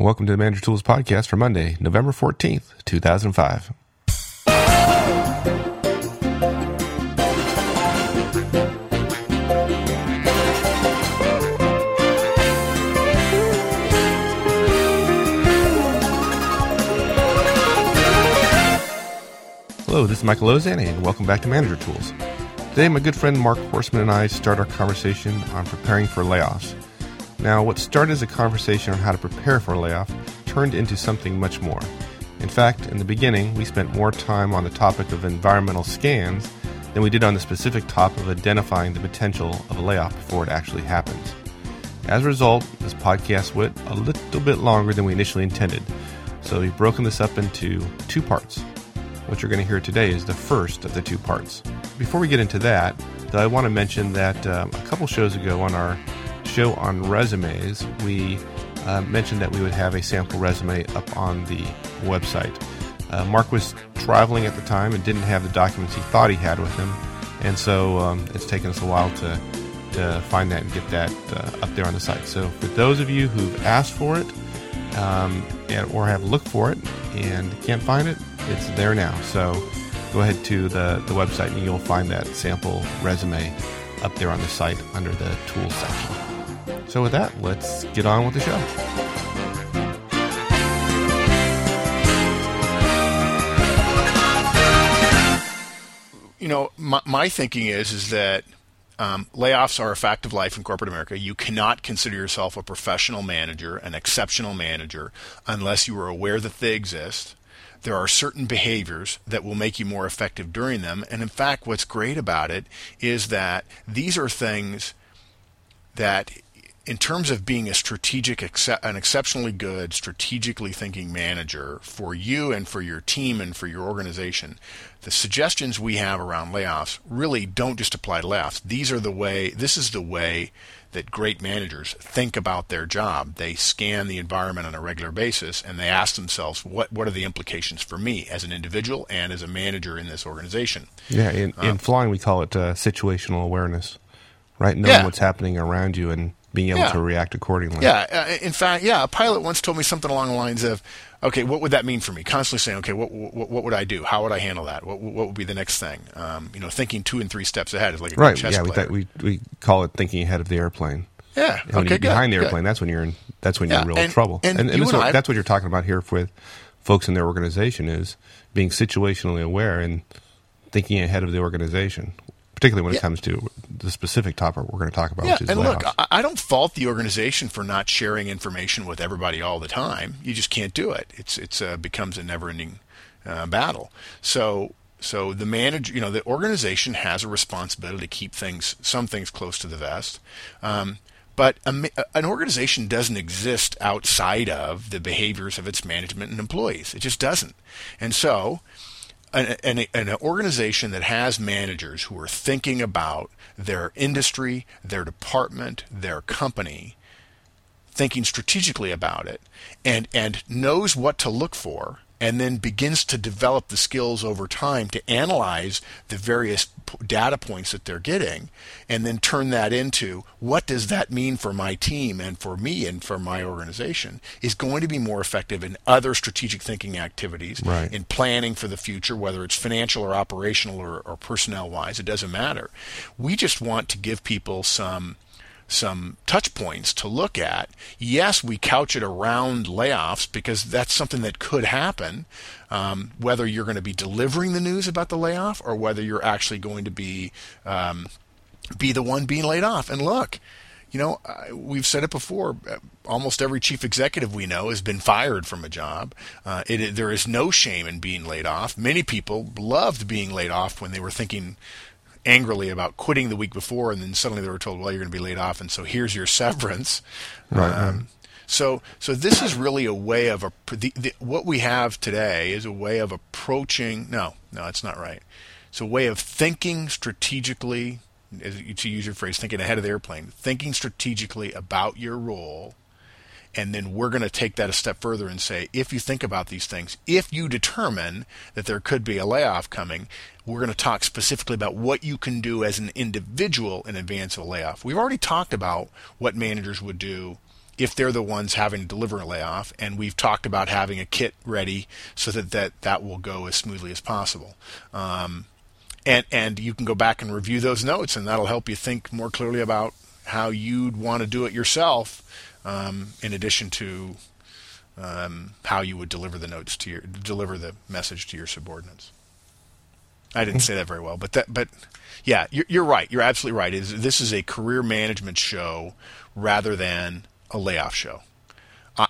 Welcome to the Manager Tools podcast for Monday, November 14th, 2005. Hello, this is Michael Auzenne, and welcome back to Manager Tools. Today, my good friend Mark Horstman and I start our conversation on preparing for layoffs. Now, what started as a conversation on how to prepare for a layoff turned into something much more. In fact, in the beginning, we spent more time on the topic of environmental scans than we did on the specific topic of identifying the potential of a layoff before it actually happens. As a result, this podcast went a little bit longer than we initially intended, so we've broken this up into two parts. What you're going to hear today is the first of the two parts. Before we get into that, though, I want to mention that um, a couple shows ago on our show on resumes, we uh, mentioned that we would have a sample resume up on the website. Uh, Mark was traveling at the time and didn't have the documents he thought he had with him, and so um, it's taken us a while to to find that and get that uh, up there on the site. So for those of you who've asked for it um, and, or have looked for it and can't find it, it's there now. So go ahead to the, the website and you'll find that sample resume up there on the site under the tools section. So with that, let's get on with the show. You know, my, my thinking is is that um, layoffs are a fact of life in corporate America. You cannot consider yourself a professional manager, an exceptional manager, unless you are aware that they exist there are certain behaviors that will make you more effective during them. And in fact, what's great about it is that these are things that, in terms of being a strategic, an exceptionally good, strategically thinking manager for you and for your team and for your organization, the suggestions we have around layoffs really don't just apply to layoffs. These are the way, this is the way that great managers think about their job. They scan the environment on a regular basis and they ask themselves, what, what are the implications for me as an individual and as a manager in this organization? Yeah, in, in um, flying, we call it uh, situational awareness, right? Knowing yeah. what's happening around you and being able yeah. to react accordingly. Yeah, uh, in fact, yeah, a pilot once told me something along the lines of, okay, what would that mean for me? Constantly saying, okay, what what, what would I do? How would I handle that? What what would be the next thing? Um, you know, thinking two and three steps ahead is like a right. chess yeah, player. We, we we call it thinking ahead of the airplane. Yeah. And when okay. you're behind the airplane, good. that's when you're in. That's when yeah, you're in real and, trouble. And, and, and, I, that's what you're talking about here with folks in their organization is being situationally aware and thinking ahead of the organization particularly when yeah. it comes to the specific topic we're going to talk about. Yeah, and layoffs. look, I don't fault the organization for not sharing information with everybody all the time. You just can't do it. It's it's uh, becomes a never-ending uh, battle. So so the manager, you know, the organization has a responsibility to keep things, some things close to the vest. Um, but a, an organization doesn't exist outside of the behaviors of its management and employees. It just doesn't. And so an, an, an, organization that has managers who are thinking about their industry, their department, their company, thinking strategically about it, and, and knows what to look for and then begins to develop the skills over time to analyze the various data points that they're getting and then turn that into what does that mean for my team and for me and for my organization is going to be more effective in other strategic thinking activities right. in planning for the future whether it's financial or operational or, or personnel wise it doesn't matter we just want to give people some some touch points to look at. Yes, we couch it around layoffs because that's something that could happen. Um, whether you're going to be delivering the news about the layoff or whether you're actually going to be um, be the one being laid off. And look, you know, we've said it before. Uh, almost every chief executive we know has been fired from a job. Uh, it, there is no shame in being laid off. Many people loved being laid off when they were thinking angrily about quitting the week before, and then suddenly they were told, "Well, you're going to be laid off, and so here's your severance." Right. Um, so, so this is really a way of a the, the, what we have today is a way of approaching. No, no, it's not right. It's a way of thinking strategically, to use your phrase, thinking ahead of the airplane, thinking strategically about your role and then we're going to take that a step further and say, if you think about these things, if you determine that there could be a layoff coming, we're going to talk specifically about what you can do as an individual in advance of a layoff. We've already talked about what managers would do if they're the ones having to deliver a layoff. And we've talked about having a kit ready so that that, that will go as smoothly as possible. Um, and and you can go back and review those notes, and that'll help you think more clearly about how you'd want to do it yourself. Um, in addition to um, how you would deliver the notes to your deliver the message to your subordinates. I didn't say that very well, but that but yeah, you're, you're right. You're absolutely right. This is a career management show rather than a layoff show. Uh,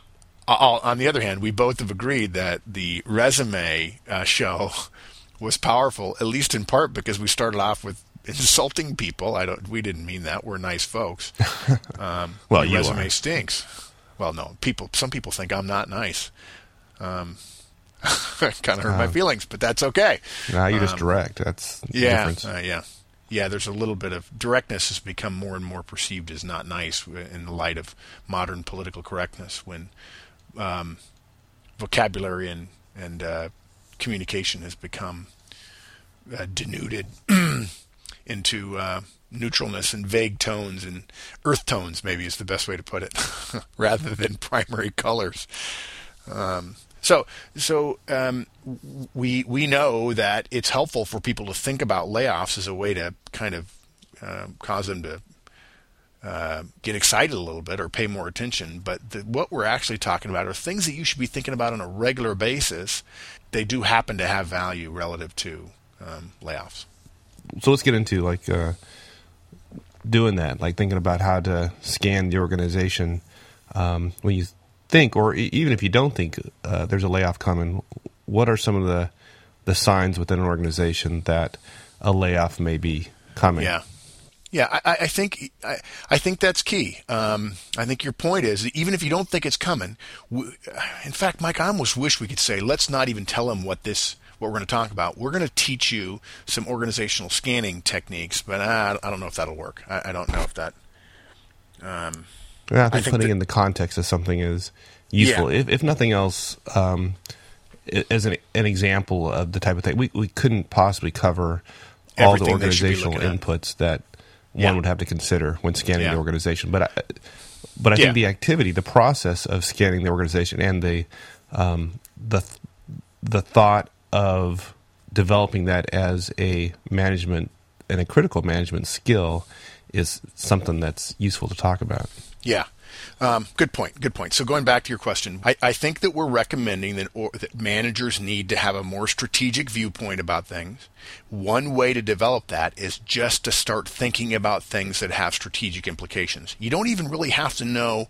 on the other hand, we both have agreed that the resume uh, show was powerful, at least in part because we started off with insulting people. I don't. We didn't mean that. We're nice folks. Um, well, your resume are. stinks. Well, no. People. Some people think I'm not nice. Um, kind of hurt uh, my feelings, but that's okay. Nah, you're um, just direct. That's yeah, uh, yeah, yeah. There's a little bit of directness has become more and more perceived as not nice in the light of modern political correctness. When um, vocabulary and and uh, communication has become uh, denuded into uh, neutralness and vague tones and earth tones, maybe is the best way to put it, rather than primary colors. Um, so, so um, we we know that it's helpful for people to think about layoffs as a way to kind of uh, cause them to uh, get excited a little bit or pay more attention. But the, what we're actually talking about are things that you should be thinking about on a regular basis. They do happen to have value relative to um, layoffs. So let's get into like uh, doing that, like thinking about how to scan the organization um, when you think, or even if you don't think uh, there's a layoff coming. What are some of the the signs within an organization that a layoff may be coming? Yeah. Yeah, I, I think I, I, think that's key. Um, I think your point is even if you don't think it's coming. in fact, Mike, I almost wish we could say let's not even tell him what this what we're going to talk about. We're going to teach you some organizational scanning techniques, but I, I don't know if that'll work. I, I don't know if that. Um, yeah, I think, I think putting that, in the context of something is useful. Yeah. If, if nothing else, um, as an, an example of the type of thing, we, we couldn't possibly cover all the organizational inputs that one yeah. would have to consider when scanning yeah. the organization. But I, but I think the activity, the process of scanning the organization, and the um, the the thought of developing that as a management and a critical management skill is something that's useful to talk about. Yeah. Um, good point. Good point. So going back to your question, I, I think that we're recommending that, or, that managers need to have a more strategic viewpoint about things. One way to develop that is just to start thinking about things that have strategic implications. You don't even really have to know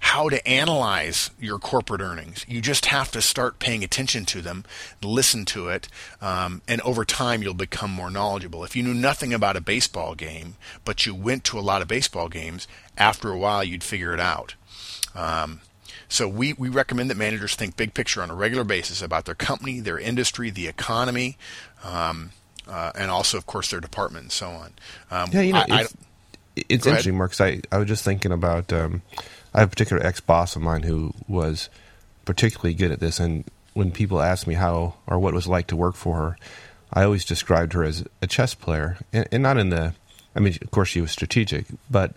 how to analyze your corporate earnings. You just have to start paying attention to them, listen to it, um, and over time you'll become more knowledgeable. If you knew nothing about a baseball game, but you went to a lot of baseball games, after a while you'd figure it out. Um, so we, we recommend that managers think big picture on a regular basis about their company, their industry, the economy, um, uh, and also, of course, their department and so on. Um, yeah, you know, I, it's, I, it's interesting, Mark. I, I was just thinking about um, I have a particular ex boss of mine who was particularly good at this, and when people ask me how or what it was like to work for her, I always described her as a chess player, and, and not in the. I mean, of course, she was strategic, but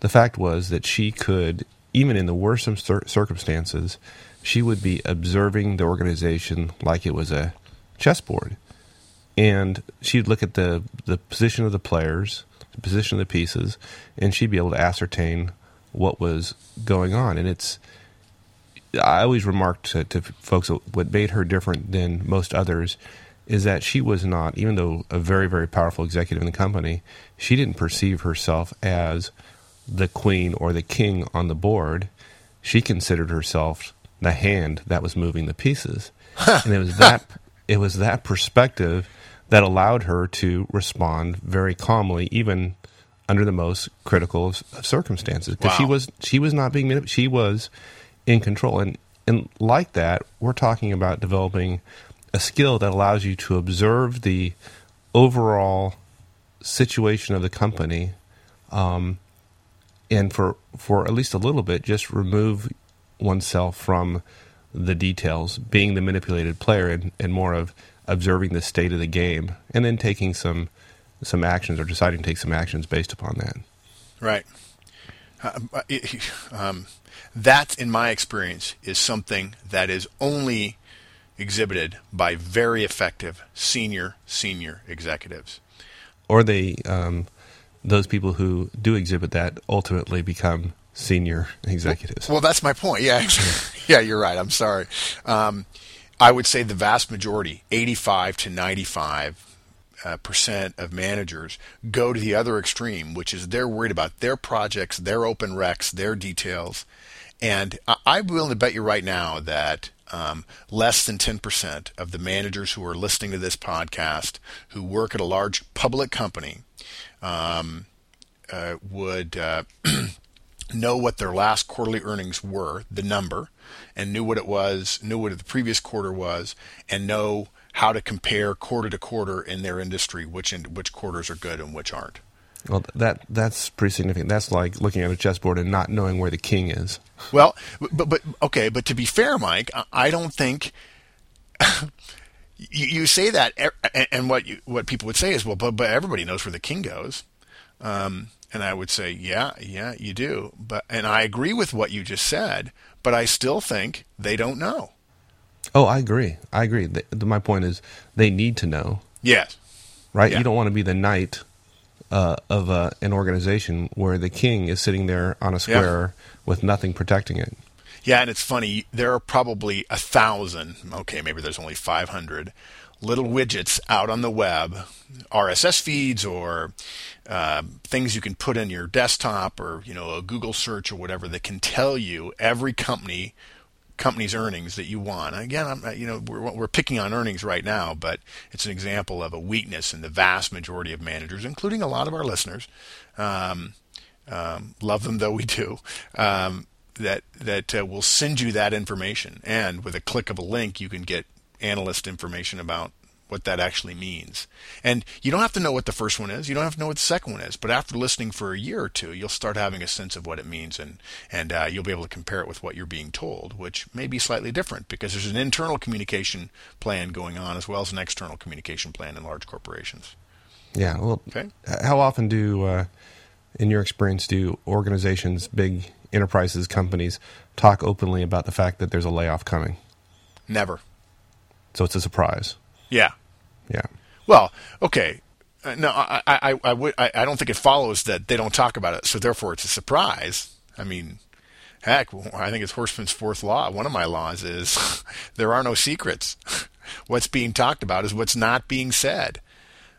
the fact was that she could, even in the worst of circumstances, she would be observing the organization like it was a chessboard, and she'd look at the the position of the players, the position of the pieces, and she'd be able to ascertain what was going on. And it's, I always remarked to, to folks what made her different than most others is that she was not, even though a very, very powerful executive in the company, she didn't perceive herself as the queen or the king on the board. She considered herself the hand that was moving the pieces. and it was that it was that perspective that allowed her to respond very calmly, even under the most critical of, circumstances because wow. she was she was not being she was in control and and like that we're talking about developing a skill that allows you to observe the overall situation of the company um, and for for at least a little bit just remove oneself from the details being the manipulated player and, and more of observing the state of the game and then taking some some actions or deciding to take some actions based upon that. Right. Uh, um, that, in my experience, is something that is only exhibited by very effective senior senior executives. Or they, um, those people who do exhibit that, ultimately become senior executives. Well, that's my point. Yeah, yeah, you're right. I'm sorry. Um, I would say the vast majority, 85 to 95 uh, percent of managers go to the other extreme, which is they're worried about their projects, their open recs, their details. And I'm willing to bet you right now that um, less than 10% of the managers who are listening to this podcast who work at a large public company um, uh, would uh, know what their last quarterly earnings were, the number, and knew what it was, knew what the previous quarter was, and know how to compare quarter to quarter in their industry, which in, which quarters are good and which aren't. Well, that that's pretty significant. That's like looking at a chessboard and not knowing where the king is. Well, but but okay, but to be fair, Mike, I don't think you, you, say that, and what you, what people would say is, well, but but everybody knows where the king goes. Um, and I would say, yeah, yeah, you do. But and I agree with what you just said, but I still think they don't know. Oh, I agree. I agree. The, my point is, they need to know. Yes. Right. Yeah. You don't want to be the knight uh, of uh, an organization where the king is sitting there on a square yeah. with nothing protecting it. Yeah, and it's funny. There are probably a thousand. Okay, maybe there's only five hundred little widgets out on the web, RSS feeds or uh, things you can put in your desktop or you know a Google search or whatever that can tell you every company company's earnings that you want. Again, I'm, you know, we're, we're picking on earnings right now, but it's an example of a weakness in the vast majority of managers, including a lot of our listeners. Um, um, love them though we do. Um, that that uh, will send you that information, and with a click of a link, you can get analyst information about what that actually means. And you don't have to know what the first one is. You don't have to know what the second one is. But after listening for a year or two, you'll start having a sense of what it means, and and uh, you'll be able to compare it with what you're being told, which may be slightly different because there's an internal communication plan going on as well as an external communication plan in large corporations. Yeah. Well, okay. how often do, uh, in your experience, do organizations, big enterprises, companies, talk openly about the fact that there's a layoff coming? Never. So it's a surprise. Yeah. Yeah. Well, okay. Uh, no, I, I, I, would, I, I don't think it follows that they don't talk about it, so therefore it's a surprise. I mean, heck, I think it's Horstman's fourth law. One of my laws is there are no secrets. what's being talked about is what's not being said.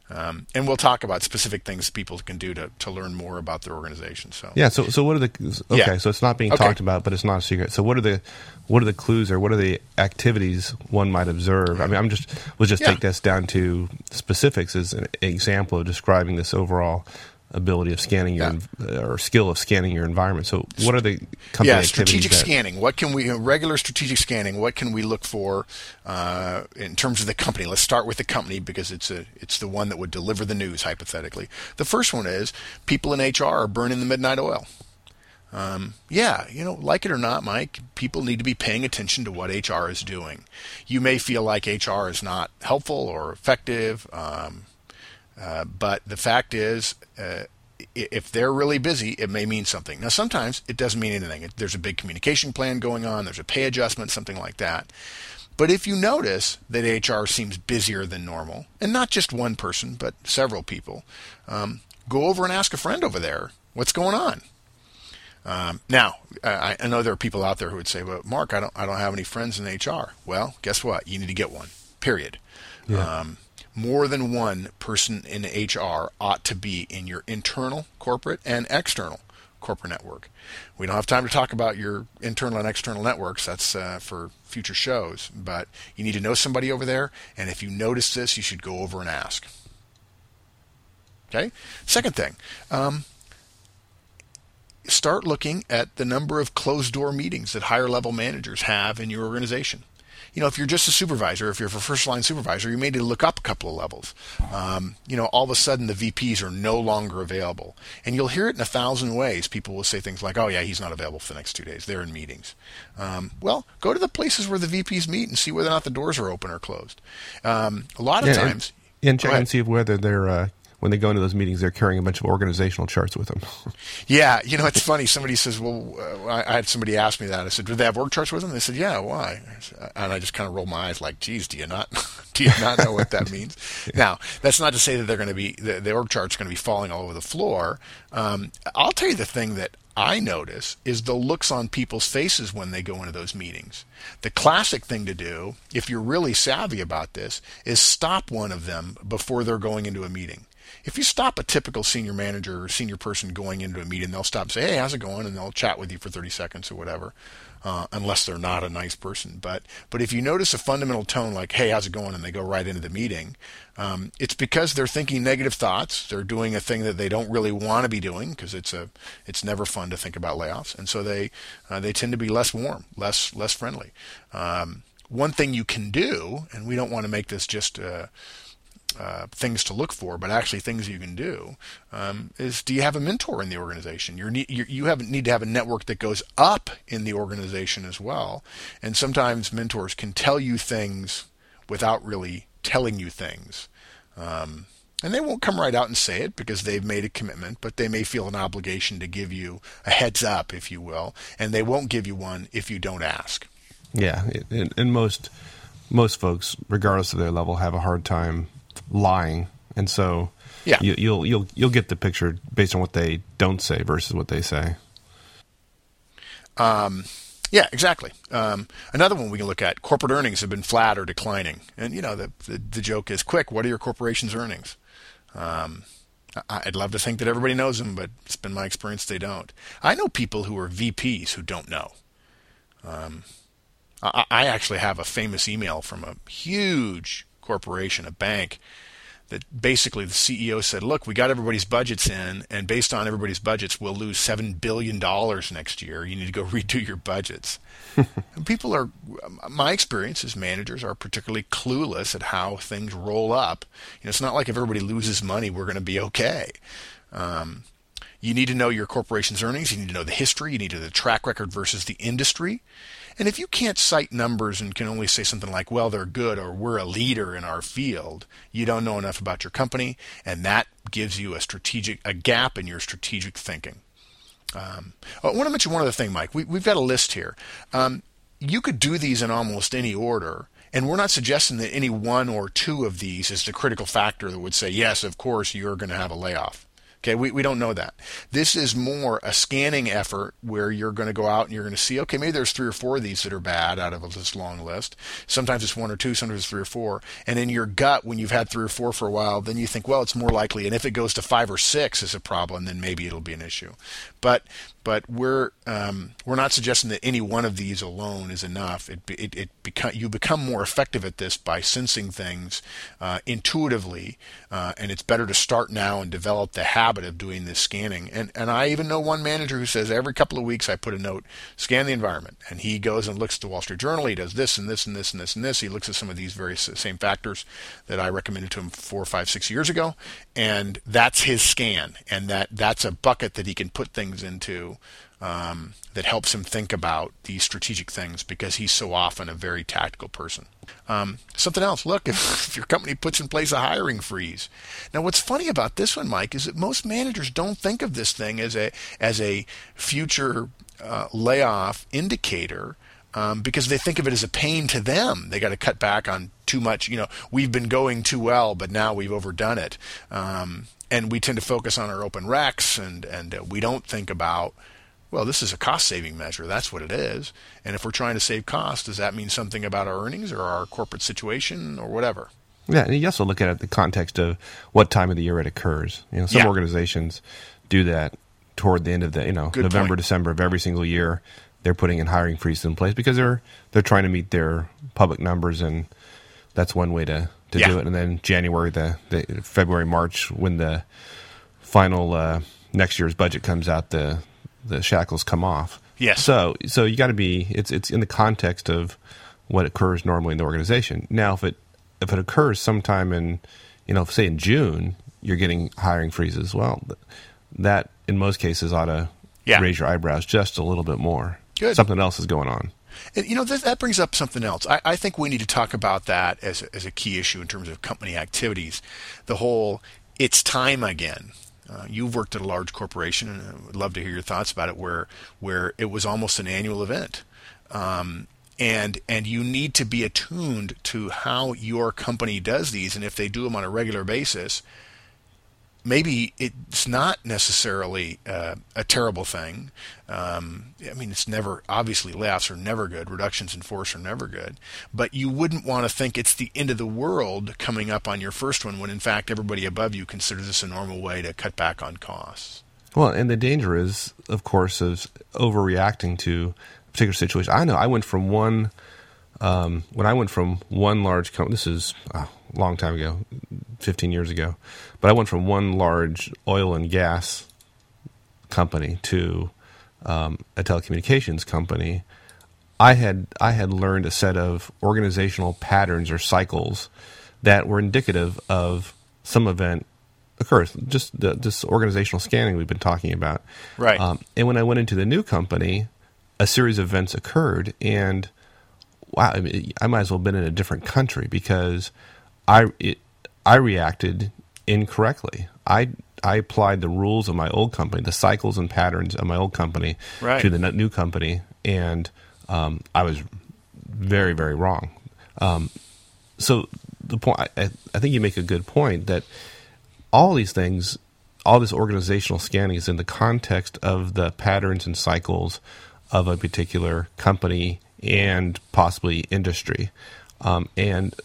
Um, and we'll talk about specific things people can do to, to learn more about their organization. So yeah, so so what are the okay? Yeah. So it's not being okay. talked about, but it's not a secret. So what are the what are the clues or what are the activities one might observe? I mean, I'm just we'll just yeah. take this down to specifics as an example of describing this overall ability of scanning your yeah. or skill of scanning your environment. So, what are the company yeah strategic that, scanning? What can we regular strategic scanning? What can we look for uh, in terms of the company? Let's start with the company because it's a it's the one that would deliver the news hypothetically. The first one is people in HR are burning the midnight oil. Um, yeah, you know, like it or not, Mike, people need to be paying attention to what HR is doing. You may feel like HR is not helpful or effective. Um, uh, but the fact is, uh, if they're really busy, it may mean something. Now, sometimes it doesn't mean anything. There's a big communication plan going on, there's a pay adjustment, something like that. But if you notice that HR seems busier than normal, and not just one person, but several people, um, go over and ask a friend over there what's going on. Um, now, I, I, know there are people out there who would say, "Well, Mark, I don't, I don't have any friends in HR." Well, guess what? You need to get one. Period. Yeah. Um, more than one person in HR ought to be in your internal corporate and external corporate network. We don't have time to talk about your internal and external networks. That's uh, for future shows. But you need to know somebody over there, and if you notice this, you should go over and ask. Okay. Second thing, um, start looking at the number of closed door meetings that higher level managers have in your organization you know, if you're just a supervisor, if you're a first line supervisor, you may need to look up a couple of levels. Um, you know, all of a sudden the VPs are no longer available. And you'll hear it in a thousand ways. People will say things like, oh, yeah, he's not available for the next two days. They're in meetings. Um, well, go to the places where the VPs meet and see whether or not the doors are open or closed. Um, a lot of yeah, times. And, and check and see whether they're. Uh when they go into those meetings, they're carrying a bunch of organizational charts with them. yeah, you know, it's funny. Somebody says, "Well," uh, I, had somebody ask me that. I said, "Do they have org charts with them?" They said, "Yeah." Why? And I just kind of roll my eyes, like, "Geez, do you not do you not know what that means?" now, that's not to say that they're going to be the, the org chart's going to be falling all over the floor. Um, I'll tell you the thing that I notice is the looks on people's faces when they go into those meetings. The classic thing to do, if you're really savvy about this, is stop one of them before they're going into a meeting. If you stop a typical senior manager or senior person going into a meeting, they'll stop and say, "Hey, how's it going?" and they'll chat with you for 30 seconds or whatever uh, unless they're not a nice person. But but if you notice a fundamental tone like "Hey, how's it going?" and they go right into the meeting, um, it's because they're thinking negative thoughts. They're doing a thing that they don't really want to be doing because it's a it's never fun to think about layoffs, and so they uh, they tend to be less warm, less less friendly. Um, one thing you can do, and we don't want to make this just uh, uh, things to look for, but actually things you can do, um, is do you have a mentor in the organization? You're, you you have need to have a network that goes up in the organization as well. And sometimes mentors can tell you things without really telling you things. Um, and they won't come right out and say it because they've made a commitment, but they may feel an obligation to give you a heads up, if you will, and they won't give you one if you don't ask. Yeah, and most most folks, regardless of their level, have a hard time lying, and so yeah. you, you'll you'll you'll get the picture based on what they don't say versus what they say. Um, yeah, exactly. Um, another one we can look at: corporate earnings have been flat or declining, and you know the the, the joke is, quick, what are your corporation's earnings? Um, I'd love to think that everybody knows them, but it's been my experience they don't. I know people who are VPs who don't know. Um, I, I actually have a famous email from a huge corporation, a bank, that basically the CEO said, "Look, we got everybody's budgets in, and based on everybody's budgets, we'll lose seven billion dollars next year. You need to go redo your budgets." people are, my experience is managers are particularly clueless at how things roll up. You know, it's not like if everybody loses money, we're going to be okay. Um, you need to know your corporation's earnings. You need to know the history. You need to know the track record versus the industry. And if you can't cite numbers and can only say something like, well, they're good or we're a leader in our field, you don't know enough about your company, and that gives you a strategic a gap in your strategic thinking. Um, I want to mention one other thing, Mike. We, have got a list here. Um, you could do these in almost any order, and we're not suggesting that any one or two of these is the critical factor that would say, yes, of course, you're going to have a layoff. Okay, we, we don't know that. This is more a scanning effort where you're going to go out and you're going to see, okay, maybe there's three or four of these that are bad out of this long list. Sometimes it's one or two, sometimes it's three or four. And in your gut, when you've had three or four for a while, then you think, well, it's more likely. And if it goes to five or six as a problem, then maybe it'll be an issue. But but we're um, we're not suggesting that any one of these alone is enough. It it, it become you become more effective at this by sensing things uh, intuitively, uh, and it's better to start now and develop the habit of doing this scanning. And and I even know one manager who says every couple of weeks I put a note, scan the environment, and he goes and looks at the Wall Street Journal. He does this and this and this and this and this. He looks at some of these very same factors that I recommended to him four, five, six years ago, and that's his scan, and that that's a bucket that he can put things into um, that helps him think about these strategic things because he's so often a very tactical person. Um, something else, look, if, if, your company puts in place a hiring freeze. Now, what's funny about this one, Mike, is that most managers don't think of this thing as a as a future uh, layoff indicator. Um, because they think of it as a pain to them. They got to cut back on too much. You know, we've been going too well, but now we've overdone it. Um, and we tend to focus on our open recs and and uh, we don't think about well this is a cost saving measure that's what it is and if we're trying to save costs does that mean something about our earnings or our corporate situation or whatever yeah and you also look at it the context of what time of the year it occurs you know some yeah. organizations do that toward the end of the you know Good november point. december of every single year they're putting in hiring freezes in place because they're they're trying to meet their public numbers and that's one way to to yeah. do it. And then January, the, the February, March, when the final uh, next year's budget comes out, the the shackles come off. Yes. So so you got to be it's it's in the context of what occurs normally in the organization. Now, if it if it occurs sometime in you know, say in June, you're getting hiring freezes. Well, that in most cases ought to yeah. raise your eyebrows just a little bit more. Good. Something else is going on. And, you know, that, that brings up something else. I, I think we need to talk about that as a, as a key issue in terms of company activities. The whole it's time again. Uh, you've worked at a large corporation, and I would love to hear your thoughts about it. Where where it was almost an annual event, um, and and you need to be attuned to how your company does these, and if they do them on a regular basis, maybe it's not necessarily uh, a terrible thing. Um, I mean, it's never obviously layoffs are never good, reductions in force are never good, but you wouldn't want to think it's the end of the world coming up on your first one when in fact everybody above you considers this a normal way to cut back on costs. Well, and the danger is, of course, is overreacting to a particular situation. I know I went from one um, when I went from one large company. This is a long time ago, fifteen years ago but I went from one large oil and gas company to um, a telecommunications company. I had I had learned a set of organizational patterns or cycles that were indicative of some event occurs. Just the, this organizational scanning we've been talking about. Right. Um, and when I went into the new company, a series of events occurred, and wow, I, mean, I might as well have been in a different country because I it, I reacted incorrectly. I I applied the rules of my old company, the cycles and patterns of my old company, right. to the new company, and um, I was very very wrong. Um, so the point, I, I think you make a good point that all these things, all this organizational scanning is in the context of the patterns and cycles of a particular company and possibly industry. Um, and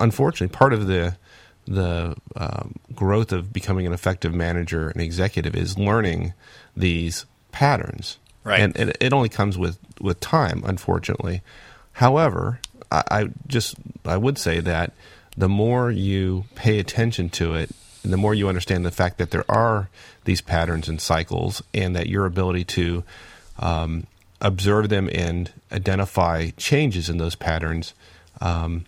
unfortunately, part of the the um, growth of becoming an effective manager and executive is learning these patterns. Right. And it, it only comes with, with time, unfortunately. However, I, I just I would say that the more you pay attention to it, and the more you understand the fact that there are these patterns and cycles, and that your ability to um, observe them and identify changes in those patterns um,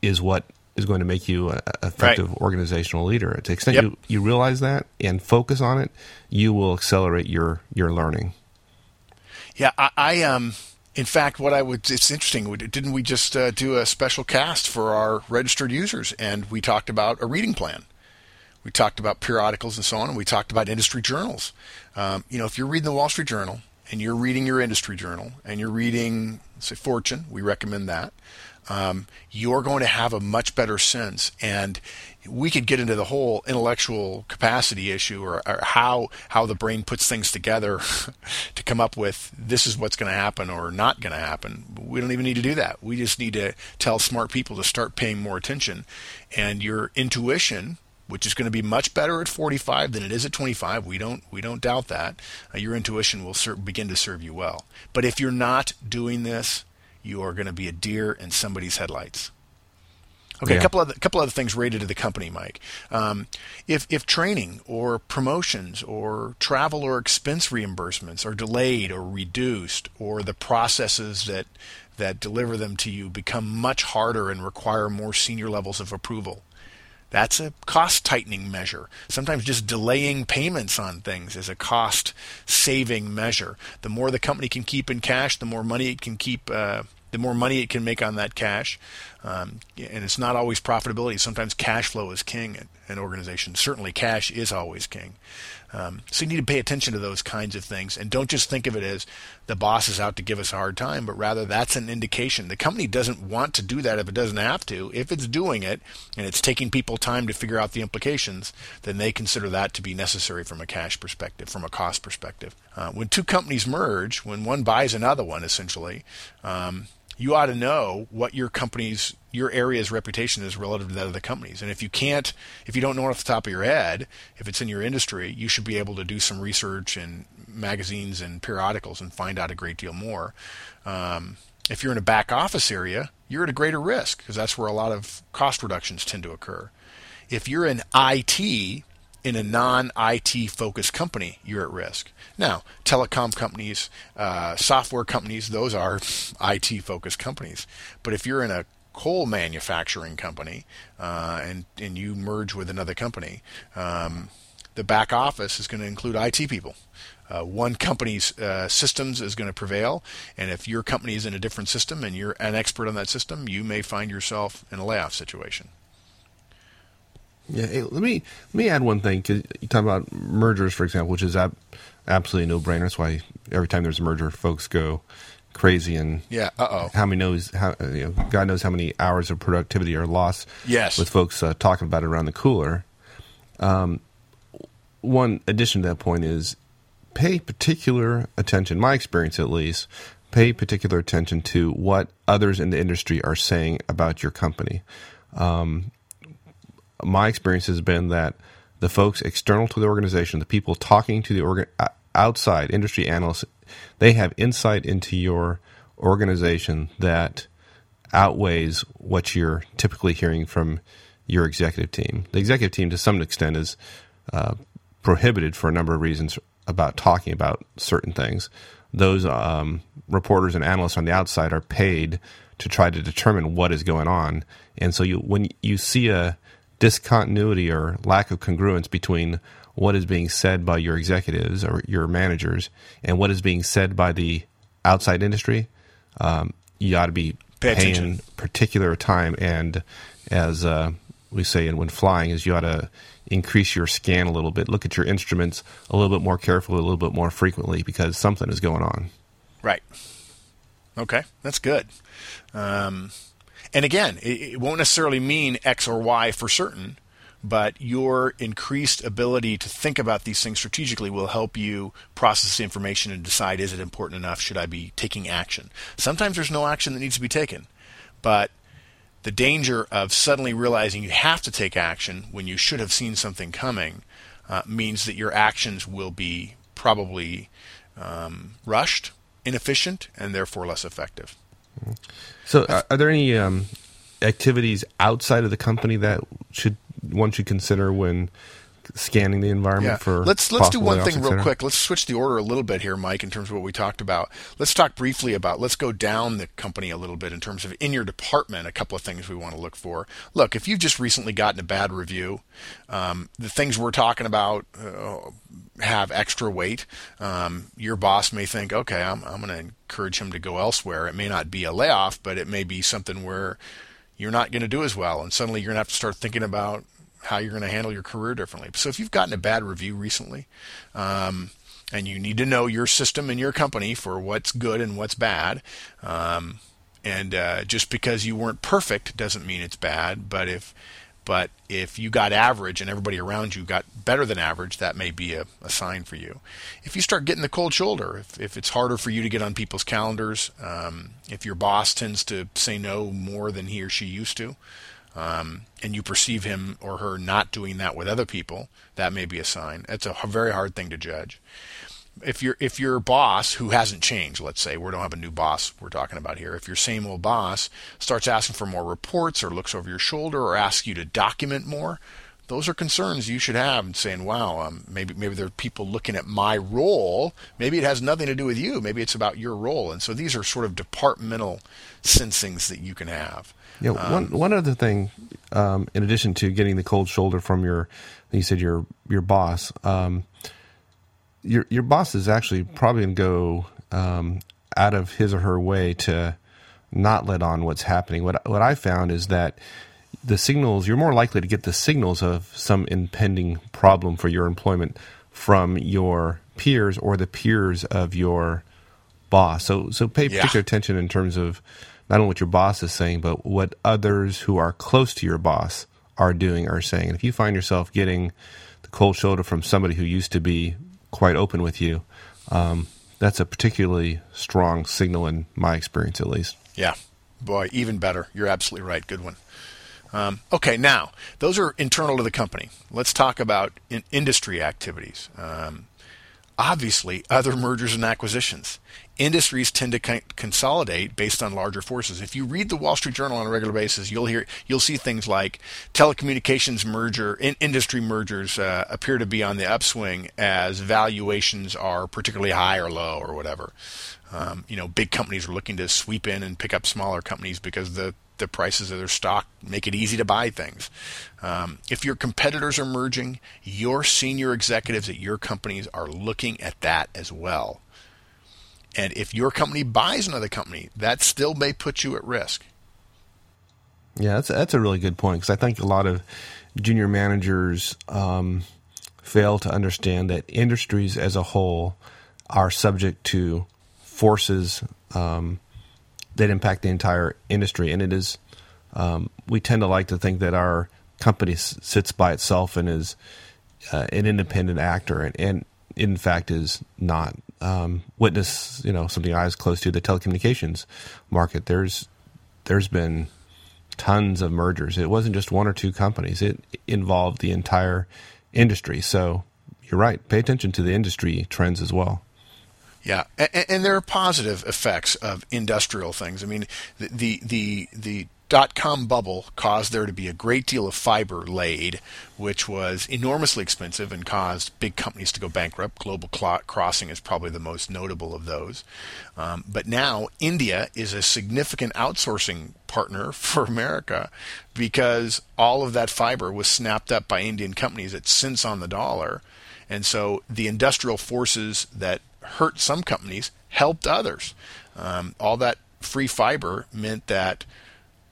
is what is going to make you an effective right. organizational leader. To the extent yep. you, you realize that and focus on it, you will accelerate your your learning. Yeah, I, I um. In fact, what I would, it's interesting, didn't we just uh, do a special cast for our registered users? And we talked about a reading plan. We talked about periodicals and so on, and we talked about industry journals. Um, you know, if you're reading the Wall Street Journal and you're reading your industry journal and you're reading, say, Fortune, we recommend that um, you're going to have a much better sense. And we could get into the whole intellectual capacity issue or, or how how the brain puts things together to come up with this is what's going to happen or not going to happen. We don't even need to do that. We just need to tell smart people to start paying more attention. And your intuition, which is going to be much better at 45 than it is at 25. We don't we don't doubt that. Uh, your intuition will ser- begin to serve you well. But if you're not doing this, you are going to be a deer in somebody's headlights. Okay, yeah. a couple of couple other things related to the company, Mike. Um, if if training or promotions or travel or expense reimbursements are delayed or reduced, or the processes that that deliver them to you become much harder and require more senior levels of approval, that's a cost tightening measure. Sometimes just delaying payments on things is a cost saving measure. The more the company can keep in cash, the more money it can keep uh, the more money it can make on that cash. Um, and it's not always profitability. Sometimes cash flow is king at an organization. Certainly, cash is always king. Um, so you need to pay attention to those kinds of things, and don't just think of it as the boss is out to give us a hard time, but rather that's an indication. The company doesn't want to do that if it doesn't have to. If it's doing it and it's taking people time to figure out the implications, then they consider that to be necessary from a cash perspective, from a cost perspective. Uh, when two companies merge, when one buys another one, essentially. Um, you ought to know what your company's your area's reputation is relative to that of the company's and if you can't if you don't know off the top of your head if it's in your industry you should be able to do some research in magazines and periodicals and find out a great deal more um, if you're in a back office area you're at a greater risk because that's where a lot of cost reductions tend to occur if you're in IT in a non IT focused company, you're at risk. Now, telecom companies, uh, software companies, those are IT focused companies. But if you're in a coal manufacturing company uh, and, and you merge with another company, um, the back office is going to include IT people. Uh, one company's uh, systems is going to prevail, and if your company is in a different system and you're an expert on that system, you may find yourself in a layoff situation. Yeah, hey, let me let me add one thing because you talk about mergers, for example, which is ab- absolutely no brainer. That's why every time there's a merger, folks go crazy and yeah. Uh oh. How many knows how you know? God knows how many hours of productivity are lost. Yes. With folks uh, talking about it around the cooler. Um, one addition to that point is pay particular attention. My experience, at least, pay particular attention to what others in the industry are saying about your company. Um, my experience has been that the folks external to the organization, the people talking to the organ, outside industry analysts, they have insight into your organization that outweighs what you're typically hearing from your executive team. The executive team, to some extent, is uh, prohibited for a number of reasons about talking about certain things. Those um, reporters and analysts on the outside are paid to try to determine what is going on, and so you when you see a discontinuity or lack of congruence between what is being said by your executives or your managers and what is being said by the outside industry, um, you ought to be Pay paying attention. particular time. And as uh, we say, and when flying, is you ought to increase your scan a little bit, look at your instruments a little bit more carefully, a little bit more frequently, because something is going on. Right. Okay, that's good. Um, and again, it, it won't necessarily mean X or Y for certain, but your increased ability to think about these things strategically will help you process the information and decide is it important enough? Should I be taking action? Sometimes there's no action that needs to be taken, but the danger of suddenly realizing you have to take action when you should have seen something coming uh, means that your actions will be probably um, rushed, inefficient, and therefore less effective. So, are, are there any um, activities outside of the company that should one should consider when scanning the environment Yeah. for? let's let's do one thing real quick. Let's switch the order a little bit here, Mike, in terms of what we talked about. Let's talk briefly about. Let's go down the company a little bit in terms of in your department. A couple of things we want to look for. Look, if you've just recently gotten a bad review, um, the things we're talking about uh, have extra weight. Um, your boss may think, okay, I'm I'm going to encourage him to go elsewhere. It may not be a layoff, but it may be something where you're not going to do as well, and suddenly you're going to have to start thinking about how you're going to handle your career differently. So if you've gotten a bad review recently, um, and you need to know your system and your company for what's good and what's bad, um, and uh, just because you weren't perfect doesn't mean it's bad. But if but if you got average and everybody around you got better than average, that may be a, a sign for you. If you start getting the cold shoulder, if, if it's harder for you to get on people's calendars, um, if your boss tends to say no more than he or she used to, um, and you perceive him or her not doing that with other people, that may be a sign. It's a very hard thing to judge. If your if your boss who hasn't changed, let's say we don't have a new boss we're talking about here. If your same old boss starts asking for more reports or looks over your shoulder or asks you to document more, those are concerns you should have and saying, "Wow, um, maybe maybe there are people looking at my role. Maybe it has nothing to do with you. Maybe it's about your role." And so these are sort of departmental sensings that you can have. Yeah, one one other thing, um, in addition to getting the cold shoulder from your, you said your your boss, um, your your boss is actually probably going to go um, out of his or her way to not let on what's happening. What what I found is that the signals you're more likely to get the signals of some impending problem for your employment from your peers or the peers of your boss. So so pay Yeah. particular attention in terms of not only what your boss is saying, but what others who are close to your boss are doing or saying. And if you find yourself getting the cold shoulder from somebody who used to be quite open with you, um, that's a particularly strong signal in my experience, at least. Yeah, boy, even better. You're absolutely right. Good one. Um, okay, now those are internal to the company. Let's talk about in industry activities. Um, obviously, other mergers and acquisitions. Industries tend to consolidate based on larger forces. If you read the Wall Street Journal on a regular basis, you'll hear you'll see things like telecommunications merger, in- industry mergers uh, appear to be on the upswing as valuations are particularly high or low or whatever. Um, you know, big companies are looking to sweep in and pick up smaller companies because the the prices of their stock make it easy to buy things. Um, if your competitors are merging, your senior executives at your companies are looking at that as well. And if your company buys another company, that still may put you at risk. Yeah, that's that's a really good point because I think a lot of junior managers um, fail to understand that industries as a whole are subject to forces um, that impact the entire industry, and it is. Um, we tend to like to think that our company s- sits by itself and is uh, an independent actor, and, and in fact is not. Um, witness, you know, something I was close to the telecommunications market. There's there's been tons of mergers. It wasn't just one or two companies. It involved the entire industry. So you're right. Pay attention to the industry trends as well. Yeah, and, and, there are positive effects of industrial things. I mean, the the the, the dot com bubble caused there to be a great deal of fiber laid, which was enormously expensive and caused big companies to go bankrupt. Global Crossing is probably the most notable of those. Um, but now India is a significant outsourcing partner for America because all of that fiber was snapped up by Indian companies at cents on the dollar. And so the industrial forces that hurt some companies helped others. Um, all that free fiber meant that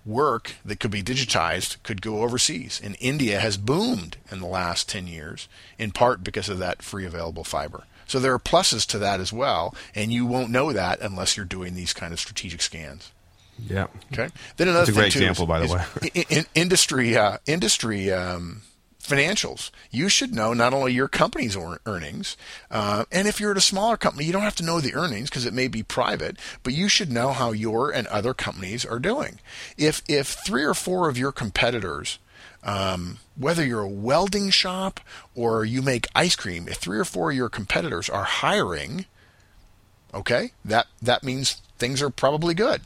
work that could be digitized could go overseas. And India has boomed in the last 10 years, in part because of that free available fiber. So there are pluses to that as well, and you won't know that unless you're doing these kind of strategic scans. Yeah. Okay. Then another That's a great example, by the way. In, in, industry, uh, industry um, financials. You should know not only your company's earnings, uh, and if you're at a smaller company, you don't have to know the earnings because it may be private, but you should know how your and other companies are doing. If if three or four of your competitors um, whether you're a welding shop or you make ice cream, if three or four of your competitors are hiring, okay, that that means things are probably good.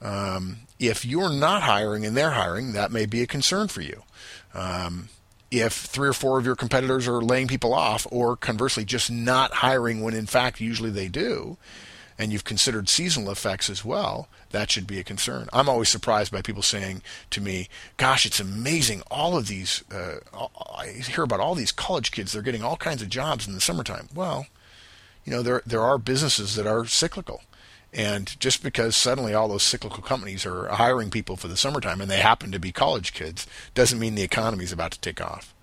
Um, if you're not hiring and they're hiring, that may be a concern for you. Um, if three or four of your competitors are laying people off, or conversely, just not hiring when in fact usually they do, and you've considered seasonal effects as well, that should be a concern. I'm always surprised by people saying to me, "Gosh, it's amazing! All of these, uh, I hear about all these college kids. They're getting all kinds of jobs in the summertime." Well, you know, there there are businesses that are cyclical. And just because suddenly all those cyclical companies are hiring people for the summertime and they happen to be college kids doesn't mean the economy is about to take off.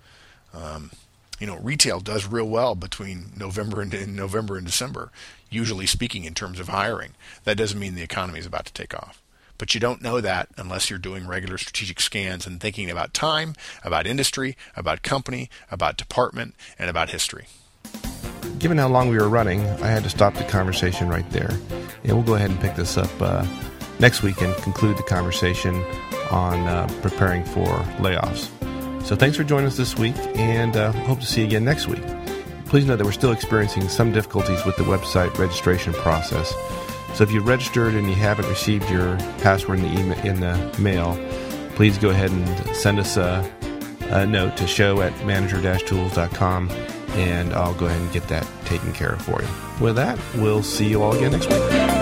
Um, you know, retail does real well between November and, and November and December, usually speaking in terms of hiring. That doesn't mean the economy is about to take off. But you don't know that unless you're doing regular strategic scans and thinking about time, about industry, about company, about department, and about history. Given how long we were running, I had to stop the conversation right there. And we'll go ahead and pick this up uh, next week and conclude the conversation on uh, preparing for layoffs. So thanks for joining us this week, and uh, hope to see you again next week. Please know that we're still experiencing some difficulties with the website registration process. So if you've registered and you haven't received your password in the, email, in the mail, please go ahead and send us a, a note to show at manager-tools.com and I'll go ahead and get that taken care of for you. With that, we'll see you all again next week.